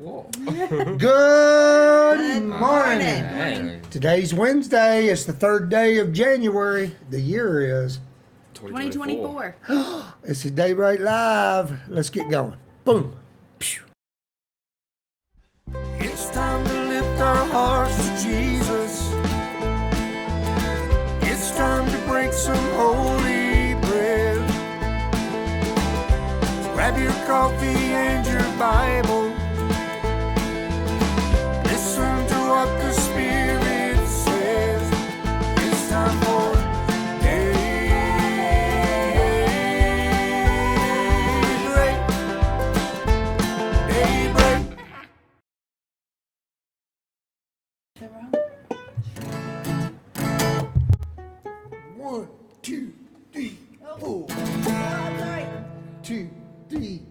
Whoa. Good morning. morning. Today's Wednesday. It's the third day of January. The year is. 2024. It's a day right live. Let's get going. Boom. Phew. It's time to lift our hearts to Jesus. It's time to break some holy bread. Grab your coffee and your Bible. Two, three, four. Oh. Two, three,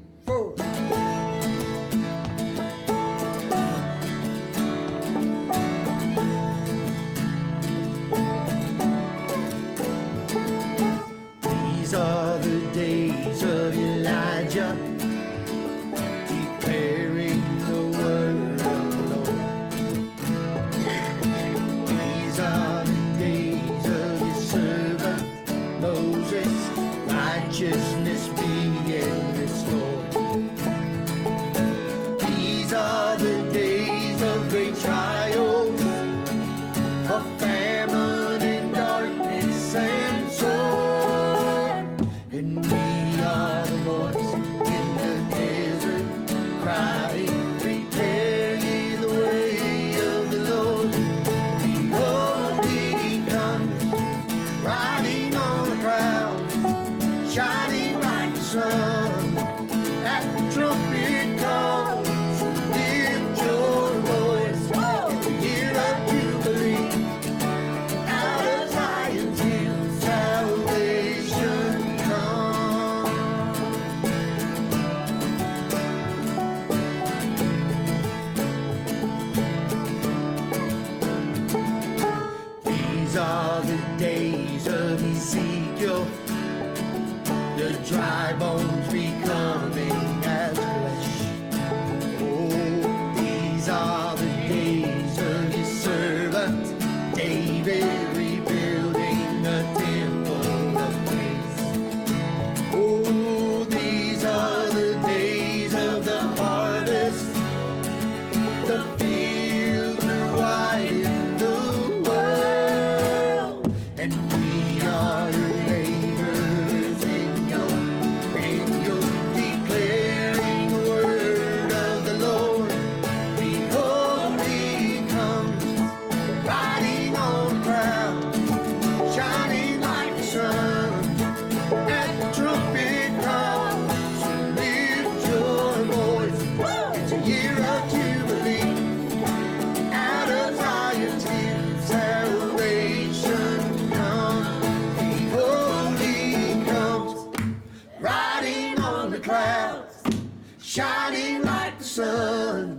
sun.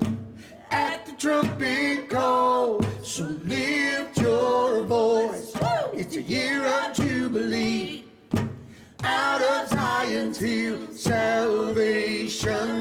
At the trumpet call, so lift your voice. It's a year of jubilee. Out of Zion's hill, salvation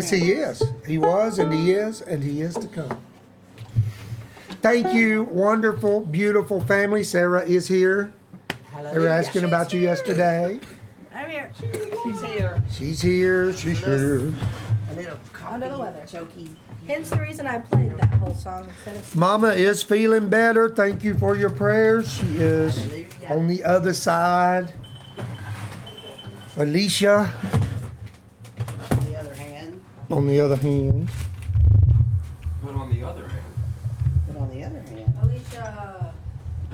Yes, he is. He was, and he is, and he is to come. Thank you, wonderful, beautiful family. Sarah is here. They were asking about you yesterday. I'm here. She's here. She's here. She's here. A little Under the weather. Choky. Hence the reason I played that whole song instead of. Mama is feeling better. Thank you for your prayers. She is on the other side. Alicia, On the other hand, on the other hand. But on the other hand, but on the other hand, Alicia.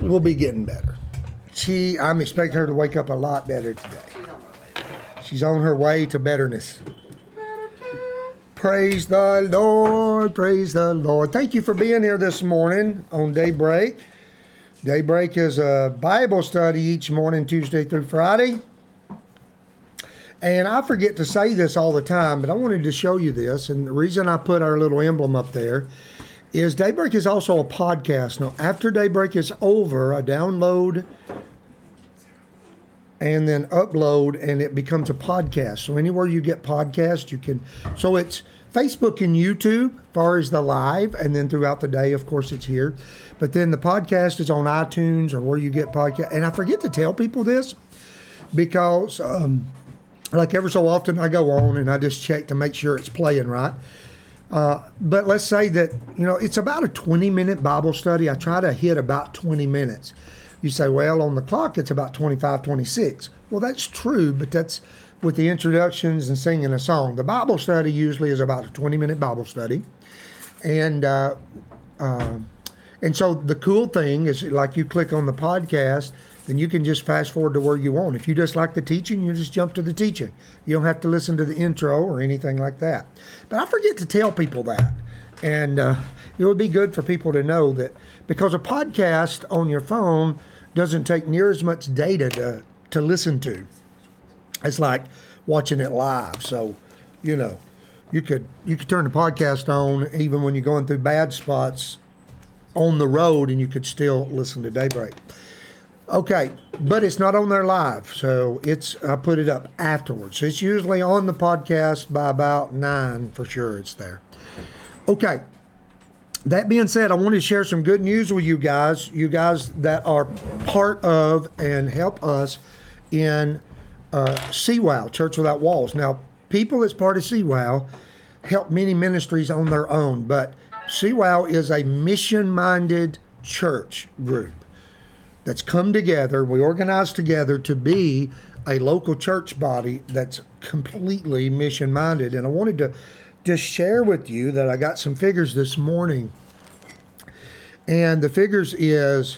we'll be getting better. She, I'm expecting her to wake up a lot better today. She's on her way to betterness. Praise the Lord, praise the Lord. Thank you for being here this morning on Daybreak. Daybreak is a Bible study each morning, Tuesday through Friday. And I forget to say this all the time, but I wanted to show you this. And the reason I put our little emblem up there is Daybreak is also a podcast. Now, after Daybreak is over, I download and then upload, and it becomes a podcast. So anywhere you get podcasts, you can. So it's Facebook and YouTube, as far as the live, and then throughout the day, of course, it's here. But then the podcast is on iTunes or where you get podcast. And I forget to tell people this because, um, like ever so often, I go on and I just check to make sure it's playing right. Uh, but let's say that you know it's about a 20 minute bible study. I try to hit about 20 minutes. You say well on the clock it's about 25 26 well that's true but that's with the introductions and singing a song. The bible study usually is about a 20 minute bible study. And uh, uh, and so the cool thing is like you click on the podcast then you can just fast forward to where you want. If you just like the teaching you just jump to the teaching. You don't have to listen to the intro or anything like that. But i forget to tell people that. And uh, it would be good for people to know that because a podcast on your phone doesn't take near as much data to, to listen to. It's like watching it live. So you know you could you could turn the podcast on even when you're going through bad spots on the road and you could still listen to daybreak okay but it's not on there live so it's i put it up afterwards. It's usually on the podcast by about nine for sure it's there. Okay that being said i want to share some good news with you guys you guys that are part of and help us in uh, CWOW, Church Without Walls. Now, people that's part of CWOW help many ministries on their own, but CWOW is a mission minded church group that's come together. We organize together to be a local church body that's completely mission minded. And I wanted to just share with you that I got some figures this morning. And the figures is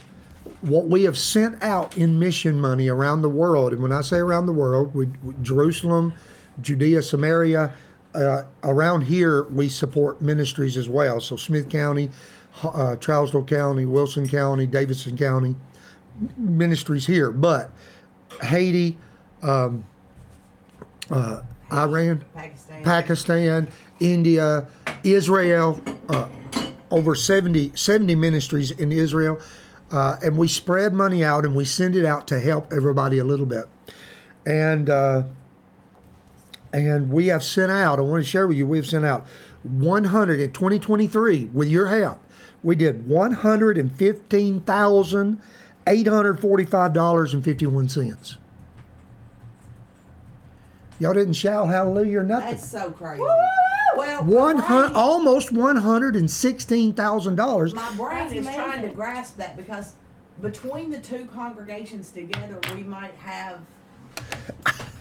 what we have sent out in mission money around the world. And when I say around the world, we, Jerusalem, Judea, Samaria, uh, around here, we support ministries as well. So Smith County, uh, County, Wilson County, Davidson County, ministries here. But Haiti, um, uh, Iran, Pakistan. Pakistan, India, Israel, uh, over 70, 70 ministries in Israel. Uh, and we spread money out and we send it out to help everybody a little bit. And uh, and we have sent out, I want to share with you, we've sent out 100 in 2023 with your help. We did $115,845.51. Y'all didn't shout hallelujah or nothing. That's so crazy. Well, hundred, almost one hundred and sixteen thousand dollars. My brain That's is trying to grasp that because between the two congregations together, we might have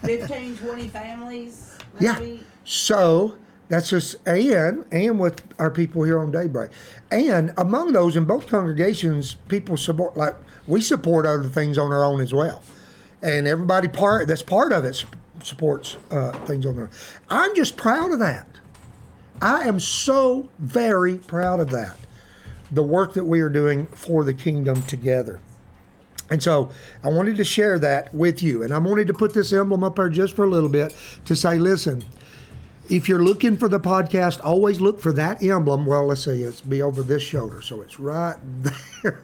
15, 20 families. Yeah. So that's just and and with our people here on Daybreak, and among those in both congregations, people support like we support other things on our own as well, and everybody part that's part of it supports uh, things on their. own. I'm just proud of that. I am so very proud of that. The work that we are doing for the kingdom together. And so I wanted to share that with you. And I wanted to put this emblem up there just for a little bit to say, listen, if you're looking for the podcast, always look for that emblem. Well, let's see, it's be over this shoulder. So it's right there.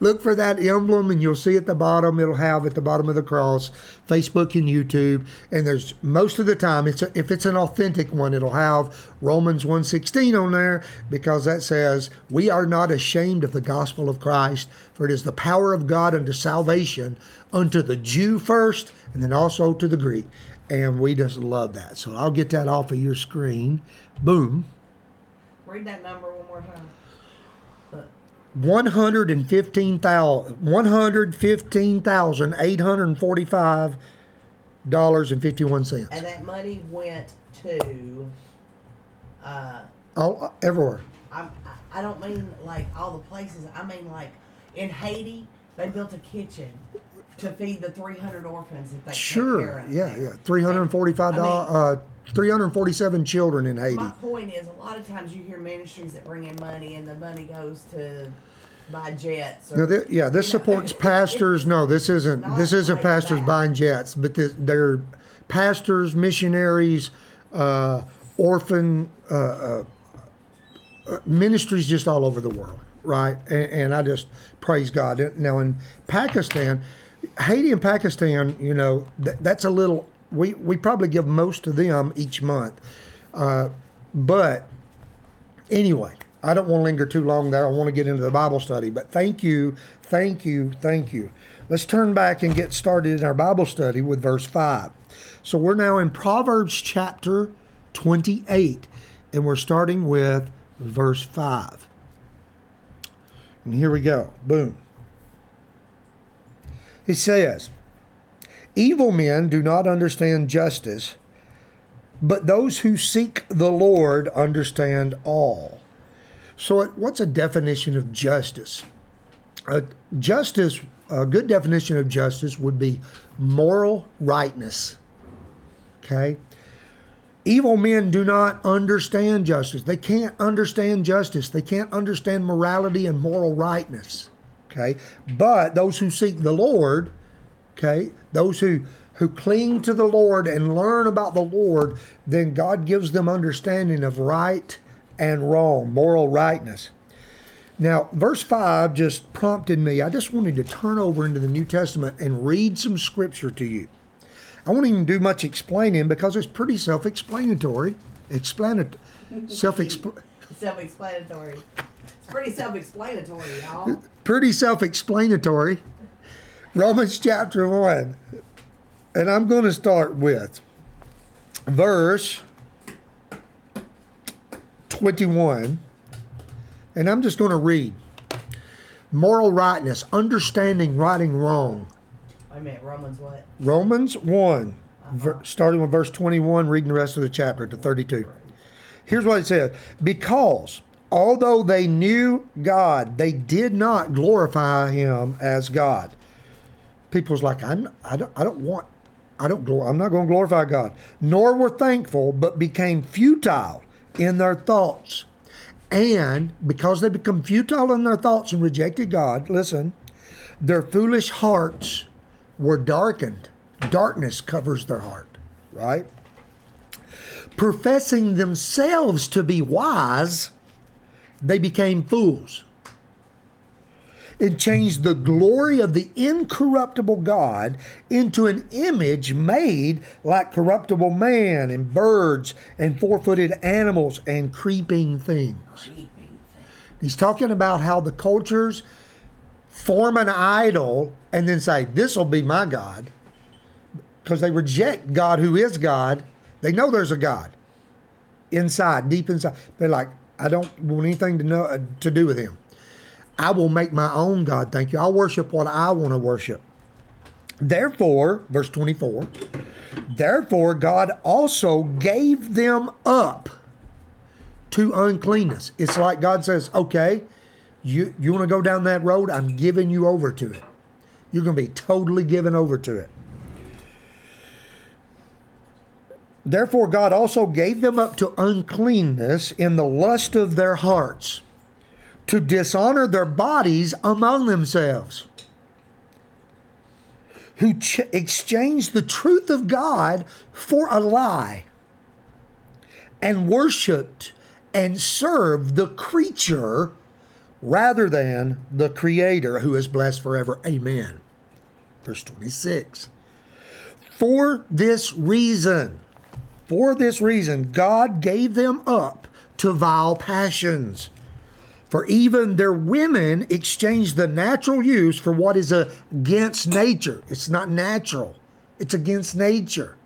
look for that emblem and you'll see at the bottom, it'll have at the bottom of the cross, Facebook and YouTube. And there's most of the time, it's a, if it's an authentic one, it'll have Romans 1.16 on there because that says, we are not ashamed of the gospel of Christ, for it is the power of God unto salvation unto the Jew first and then also to the Greek and we just love that. So I'll get that off of your screen. Boom. Read that number one more time. One hundred and fifteen thousand, one hundred fifteen thousand eight hundred and forty-five dollars and fifty-one cents. And that money went to, uh, All everywhere. I- I don't mean like all the places. I mean like in Haiti, they built a kitchen to feed the 300 orphans that they take care Sure. of. Yeah, yeah. Three hundred and forty-five dollars. Uh, three hundred and forty-seven children in Haiti. My point is, a lot of times you hear ministries that bring in money, and the money goes to buy jets. Or, No, thi- yeah, this you know, supports pastors. No, this isn't. This Not isn't like pastors that. buying jets, but this, they're pastors, missionaries, uh, orphan uh, uh, uh, ministries, just all over the world, right? And, and I just praise God. Now in Pakistan, Haiti and Pakistan, you know, th- that's a little. We we probably give most to them each month, uh, but anyway, I don't want to linger too long there. I want to get into the Bible study, but thank you, thank you, thank you. Let's turn back and get started in our Bible study with verse 5. So we're now in Proverbs chapter 28, and we're starting with verse 5. And here we go. Boom. It says, Evil men do not understand justice, but those who seek the Lord understand all. So, what's a definition of justice? Uh, justice, a good definition of justice would be moral rightness. Okay? Evil men do not understand justice. They can't understand justice. They can't understand morality and moral rightness. Okay? But those who seek the Lord, okay, those who who cling to the Lord and learn about the Lord, then God gives them understanding of right and wrong, moral rightness. Now, verse 5 just prompted me. I just wanted to turn over into the New Testament and read some scripture to you. I won't even do much explaining because it's pretty self explanatory. Explanatory. Self self-explanatory. It's pretty self-explanatory, y'all. pretty self explanatory. Romans chapter 1. And I'm going to start with verse 21. And I'm just going to read moral rightness, understanding right and wrong. Wait a minute, Romans what? Romans 1, uh-huh. ver- starting with verse 21, reading the rest of the chapter to 32. Here's what it says Because although they knew God, they did not glorify him as God. People's like, I'm, I, don't, I don't want, I don't, glor- I'm not going to glorify God. Nor were thankful, but became futile in their thoughts. And because they become futile in their thoughts and rejected God, listen, their foolish hearts were darkened. Darkness covers their heart, right? Professing themselves to be wise, they became fools and changed the glory of the incorruptible God into an image made like corruptible man and birds and four footed animals and creeping things. He's talking about how the cultures form an idol and then say, This will be my God. Because they reject God who is God. They know there's a God inside, deep inside. They're like, I don't want anything to know uh, to do with him. I will make my own God, thank you. I'll worship what I want to worship. Therefore, verse 24, therefore God also gave them up to uncleanness. It's like God says, okay, you, you want to go down that road? I'm giving you over to it. You're going to be totally given over to it. Therefore, God also gave them up to uncleanness in the lust of their hearts, to dishonor their bodies among themselves, who ch- exchanged the truth of God for a lie, and worshiped and served the creature rather than the Creator who is blessed forever. Amen. Verse 26. For this reason, for this reason, God gave them up to vile passions. For even their women exchanged the natural use for what is against nature. It's not natural, it's against nature.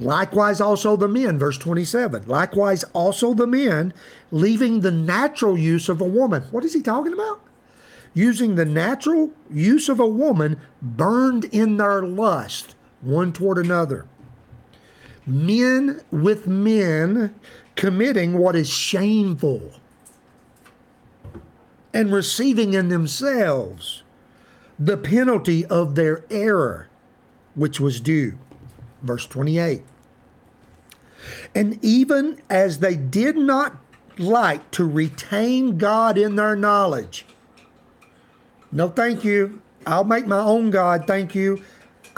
Likewise, also the men, verse 27. Likewise, also the men, leaving the natural use of a woman. What is he talking about? Using the natural use of a woman, burned in their lust one toward another. Men with men committing what is shameful and receiving in themselves the penalty of their error, which was due. Verse 28. And even as they did not like to retain God in their knowledge, no, thank you. I'll make my own God. Thank you.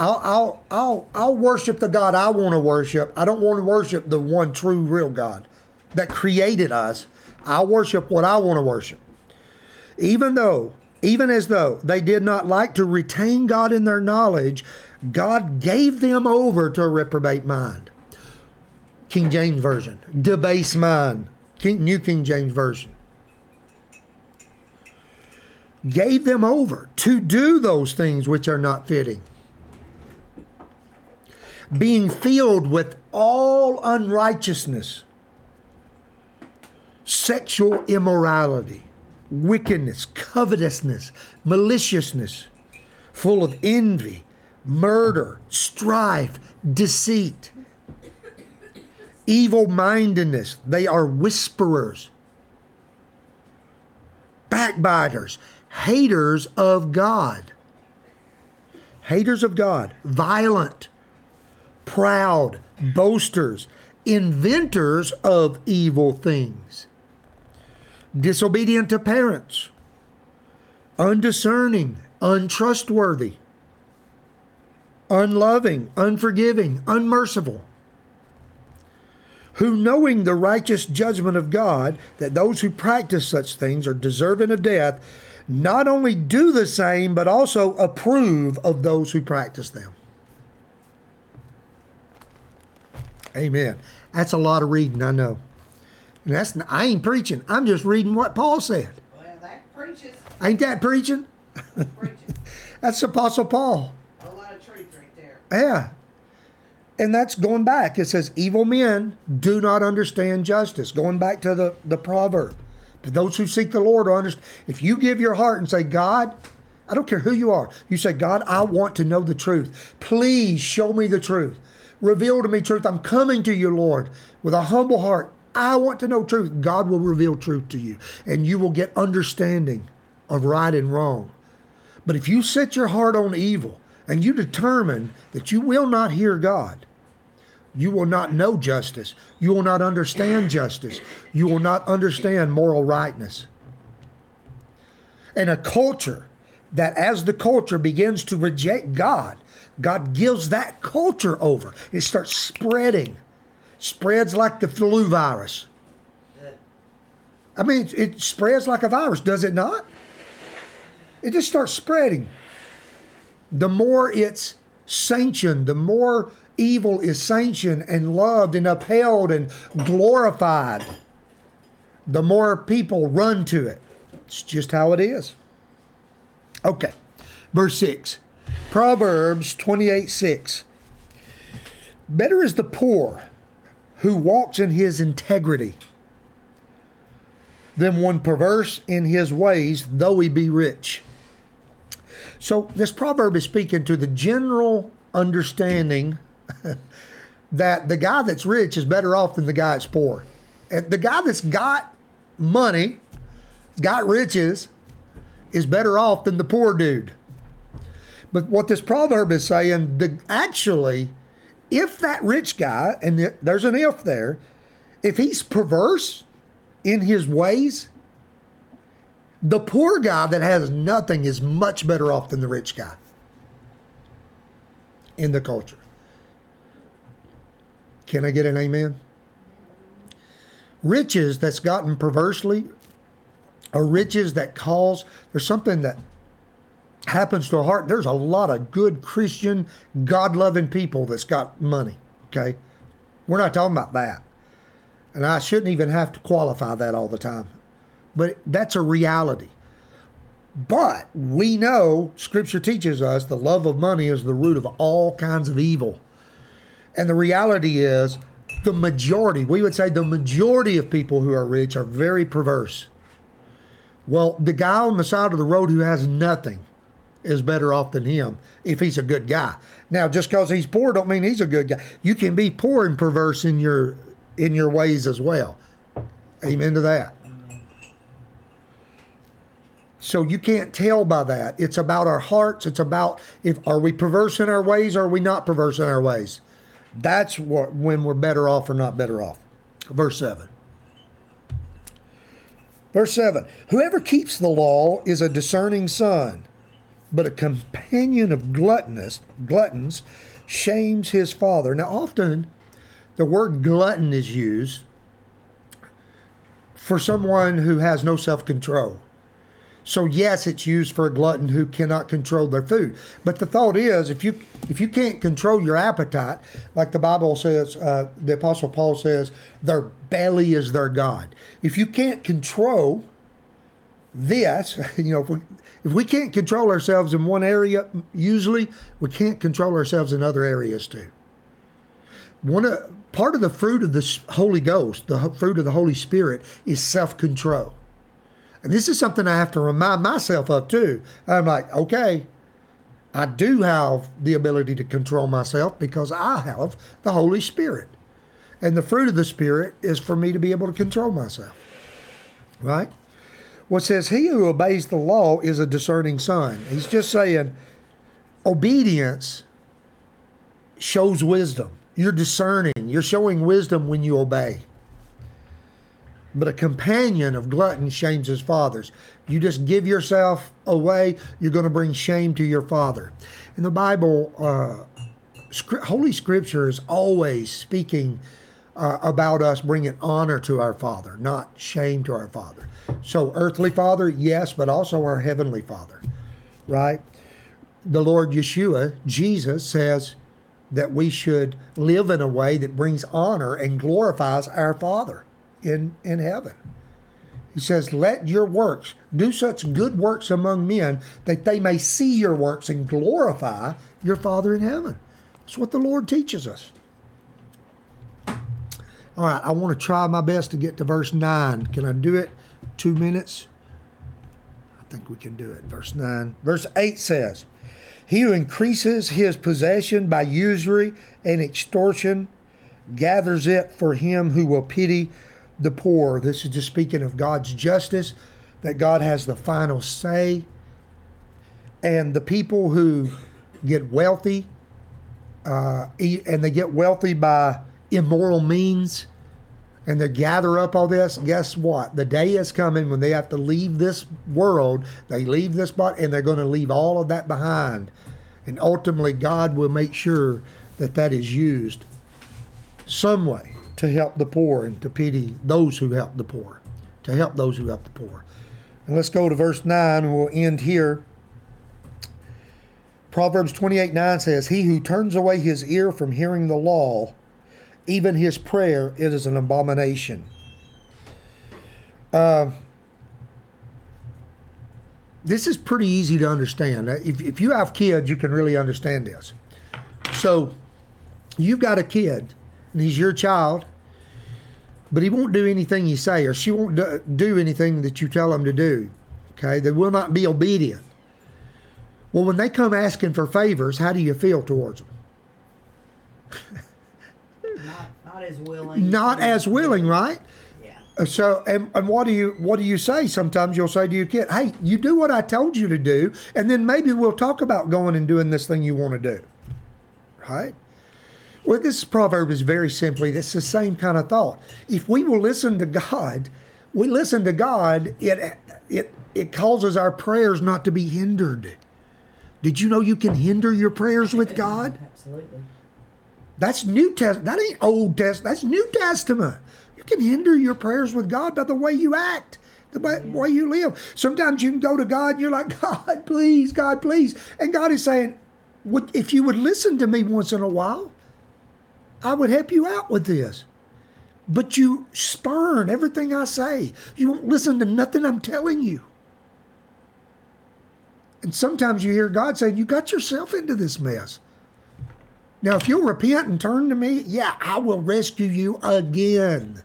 I'll, I'll, I'll, I'll worship the God I want to worship. I don't want to worship the one true, real God that created us. I'll worship what I want to worship. Even though, even as though they did not like to retain God in their knowledge, God gave them over to a reprobate mind. King James Version, debased mind. King, New King James Version. Gave them over to do those things which are not fitting. Being filled with all unrighteousness, sexual immorality, wickedness, covetousness, maliciousness, full of envy, murder, strife, deceit, evil mindedness. They are whisperers, backbiters, haters of God. Haters of God, violent, proud, boasters, inventors of evil things, disobedient to parents, undiscerning, untrustworthy, unloving, unforgiving, unmerciful, who knowing the righteous judgment of God, that those who practice such things are deserving of death, not only do the same, but also approve of those who practice them. Amen. That's a lot of reading, I know. And that's I ain't preaching. I'm just reading what Paul said. Well, that preaches, Ain't that preaching? preaches. That's Apostle Paul. A lot of truth right there. Yeah. And that's going back. It says, evil men do not understand justice. Going back to the, the proverb. But those who seek the Lord will understand. If you give your heart and say, God, I don't care who you are, you say, God, I want to know the truth. Please show me the truth. Reveal to me truth. I'm coming to you, Lord, with a humble heart. I want to know truth. God will reveal truth to you, and you will get understanding of right and wrong. But if you set your heart on evil and you determine that you will not hear God, you will not know justice. You will not understand justice. You will not understand moral rightness. And a culture that, as the culture begins to reject God, God gives that culture over. It starts spreading, spreads like the flu virus. I mean, it, spreads like a virus, does it not? It just starts spreading. The more it's sanctioned, the more evil is sanctioned and loved and upheld and glorified, the more people run to it. It's just how it is. Okay, verse 6. Proverbs 28 6. Better is the poor who walks in his integrity than one perverse in his ways, though he be rich. So, this proverb is speaking to the general understanding that the guy that's rich is better off than the guy that's poor. And the guy that's got money, got riches, is better off than the poor dude. But what this proverb is saying, the, actually, if that rich guy, and th- there's an if there, if he's perverse in his ways, the poor guy that has nothing is much better off than the rich guy in the culture. Can I get an amen? Riches that's gotten perversely or riches that cause, there's something that happens to a heart. There's a lot of good Christian, God loving people that's got money. Okay. We're not talking about that. And I shouldn't even have to qualify that all the time. But that's a reality. But we know Scripture teaches us the love of money is the root of all kinds of evil. And the reality is, the majority, we would say the majority of people who are rich are very perverse. Well, the guy on the side of the road who has nothing is better off than him if he's a good guy. Now, just because he's poor don't mean he's a good guy. You can be poor and perverse in your in your ways as well. Amen to that. So you can't tell by that. It's about our hearts. It's about if are we perverse in our ways or are we not perverse in our ways. That's what when we're better off or not better off. Verse 7. Verse 7 Whoever keeps the law is a discerning son, but a companion of gluttonous, gluttons shames his father. Now, often the word glutton is used for someone who has no self control. So yes, it's used for a glutton who cannot control their food. But the thought is, if you if you can't control your appetite, like the Bible says, uh, the Apostle Paul says, their belly is their god. If you can't control this, you know, if we, if we can't control ourselves in one area, usually we can't control ourselves in other areas too. One of part of the fruit of the Holy Ghost, the fruit of the Holy Spirit, is self control. And this is something I have to remind myself of too. I'm like, okay, I do have the ability to control myself because I have the Holy Spirit. And the fruit of the Spirit is for me to be able to control myself. Right? It says, He who obeys the law is a discerning son. He's just saying, obedience shows wisdom. You're discerning, you're showing wisdom when you obey but a companion of glutton shames his fathers. You just give yourself away, you're going to bring shame to your father. In the Bible, uh, Holy Scripture is always speaking uh, about us bringing honor to our Father, not shame to our Father. So, earthly Father, yes, but also our Heavenly Father, right? The Lord Yeshua, Jesus, says that we should live in a way that brings honor and glorifies our Father in, in heaven. He says, Let your works do such good works among men that they may see your works and glorify your Father in heaven. That's what the Lord teaches us. All right, I want to try my best to get to verse 9. Can I do it? Two minutes? I think we can do it. Verse 9. Verse 8 says, He who increases his possession by usury and extortion gathers it for him who will pity the poor. This is just speaking of God's justice, that God has the final say. And the people who get wealthy, uh, and they get wealthy by immoral means, and they gather up all this, guess what? The day is coming when they have to leave this world, they leave this body, and they're going to leave all of that behind. And ultimately, God will make sure that that is used some way to help the poor and to pity those who help the poor, to help those who help the poor. And let's go to verse 9, and we'll end here. Proverbs 28 9 says, He who turns away his ear from hearing the law, even his prayer, is an abomination. Uh, this is pretty easy to understand. If, if you have kids, you can really understand this. So, you've got a kid, and he's your child, but he won't do anything you say, or she won't do anything that you tell him to do. Okay, they will not be obedient. Well, when they come asking for favors, how do you feel towards them? Not, not as willing. Not as willing, right? Yeah. Uh, So, and, and what do you what do you say? Sometimes you'll say to your kid, "Hey, you do what I told you to do, and then maybe we'll talk about going and doing this thing you want to do." Right? Well, this proverb is very simply it's the same kind of thought. If we will listen to God, we listen to God. It it it causes our prayers not to be hindered. Did you know you can hinder your prayers with God? Absolutely. That's New Testament. That ain't Old Testament. That's New Testament. You can hinder your prayers with God by the way you act, the way, way you live. Sometimes you can go to God and you're like, God, please, God, please. And God is saying, if you would listen to me once in a while, I would help you out with this. But you spurn everything I say. You won't listen to nothing I'm telling you. And sometimes you hear God saying, You got yourself into this mess. Now, if you'll repent and turn to me, yeah, I will rescue you again.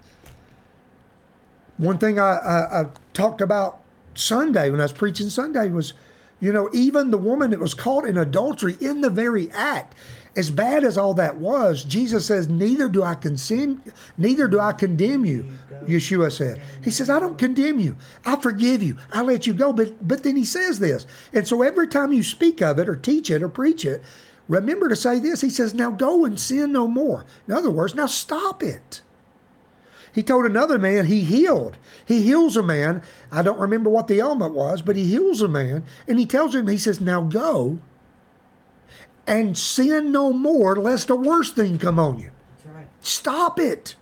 One thing I, I, I talked about Sunday when I was preaching Sunday was, you know, even the woman that was caught in adultery in the very act, as bad as all that was, Jesus says, Neither do I condemn, neither do I condemn you. Yeshua said. He says, I don't condemn you. I forgive you. I let you go. But but then he says this. And so every time you speak of it or teach it or preach it, remember to say this. He says, Now go and sin no more. In other words, now stop it. He told another man he healed. He heals a man. I don't remember what the ailment was, but he heals a man. And he tells him, he says, Now go and sin no more, lest a worse thing come on you. That's right. Stop it.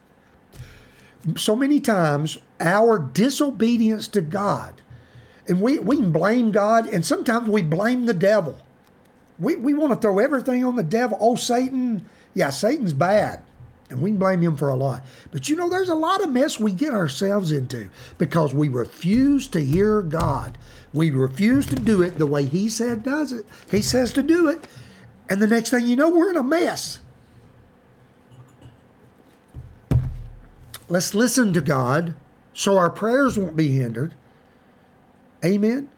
So many times, our disobedience to God, and we, we can blame God, and sometimes we blame the devil. We, we want to throw everything on the devil. Oh, Satan, yeah, Satan's bad, and we can blame him for a lot. But you know, there's a lot of mess we get ourselves into because we refuse to hear God. We refuse to do it the way He said does it. He says to do it, and the next thing you know, we're in a mess. Let's listen to God so our prayers won't be hindered. Amen.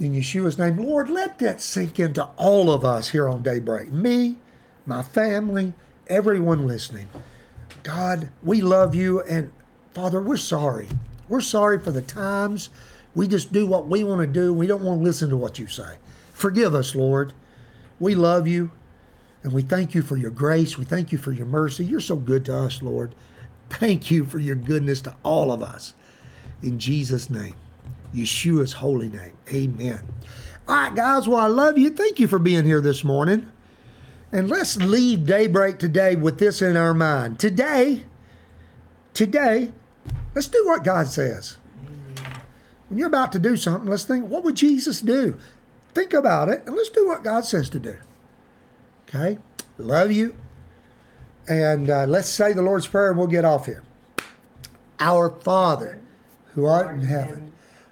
In Yeshua's name, Lord, let that sink into all of us here on Daybreak. Me, my family, everyone listening. God, we love you, and Father, we're sorry. We're sorry for the times we just do what we want to do. We don't want to listen to what you say. Forgive us, Lord. We love you. And we thank you for your grace. We thank you for your mercy. You're so good to us, Lord. Thank you for your goodness to all of us. In Jesus' name, Yeshua's holy name. Amen. All right, guys. Well, I love you. Thank you for being here this morning. And let's leave daybreak today with this in our mind. Today, today, let's do what God says. When you're about to do something, let's think, what would Jesus do? Think about it and let's do what God says to do. Okay? Love you. And uh, let's say the Lord's Prayer and we'll get off here. Our Father, who art in heaven,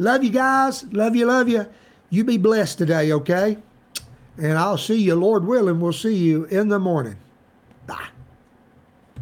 Love you guys. Love you, love you. You be blessed today, okay? And I'll see you, Lord willing, we'll see you in the morning.